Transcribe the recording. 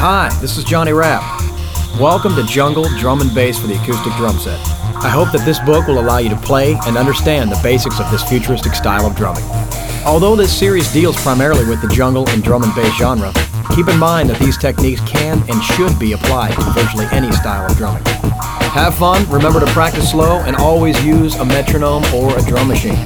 Hi, this is Johnny Rabb. Welcome to Jungle Drum and Bass for the acoustic drum set. I hope that this book will allow you to play and understand the basics of this futuristic style of drumming. Although this series deals primarily with the jungle and drum and bass genre, keep in mind that these techniques can and should be applied to virtually any style of drumming. Have fun, remember to practice slow, and always use a metronome or a drum machine.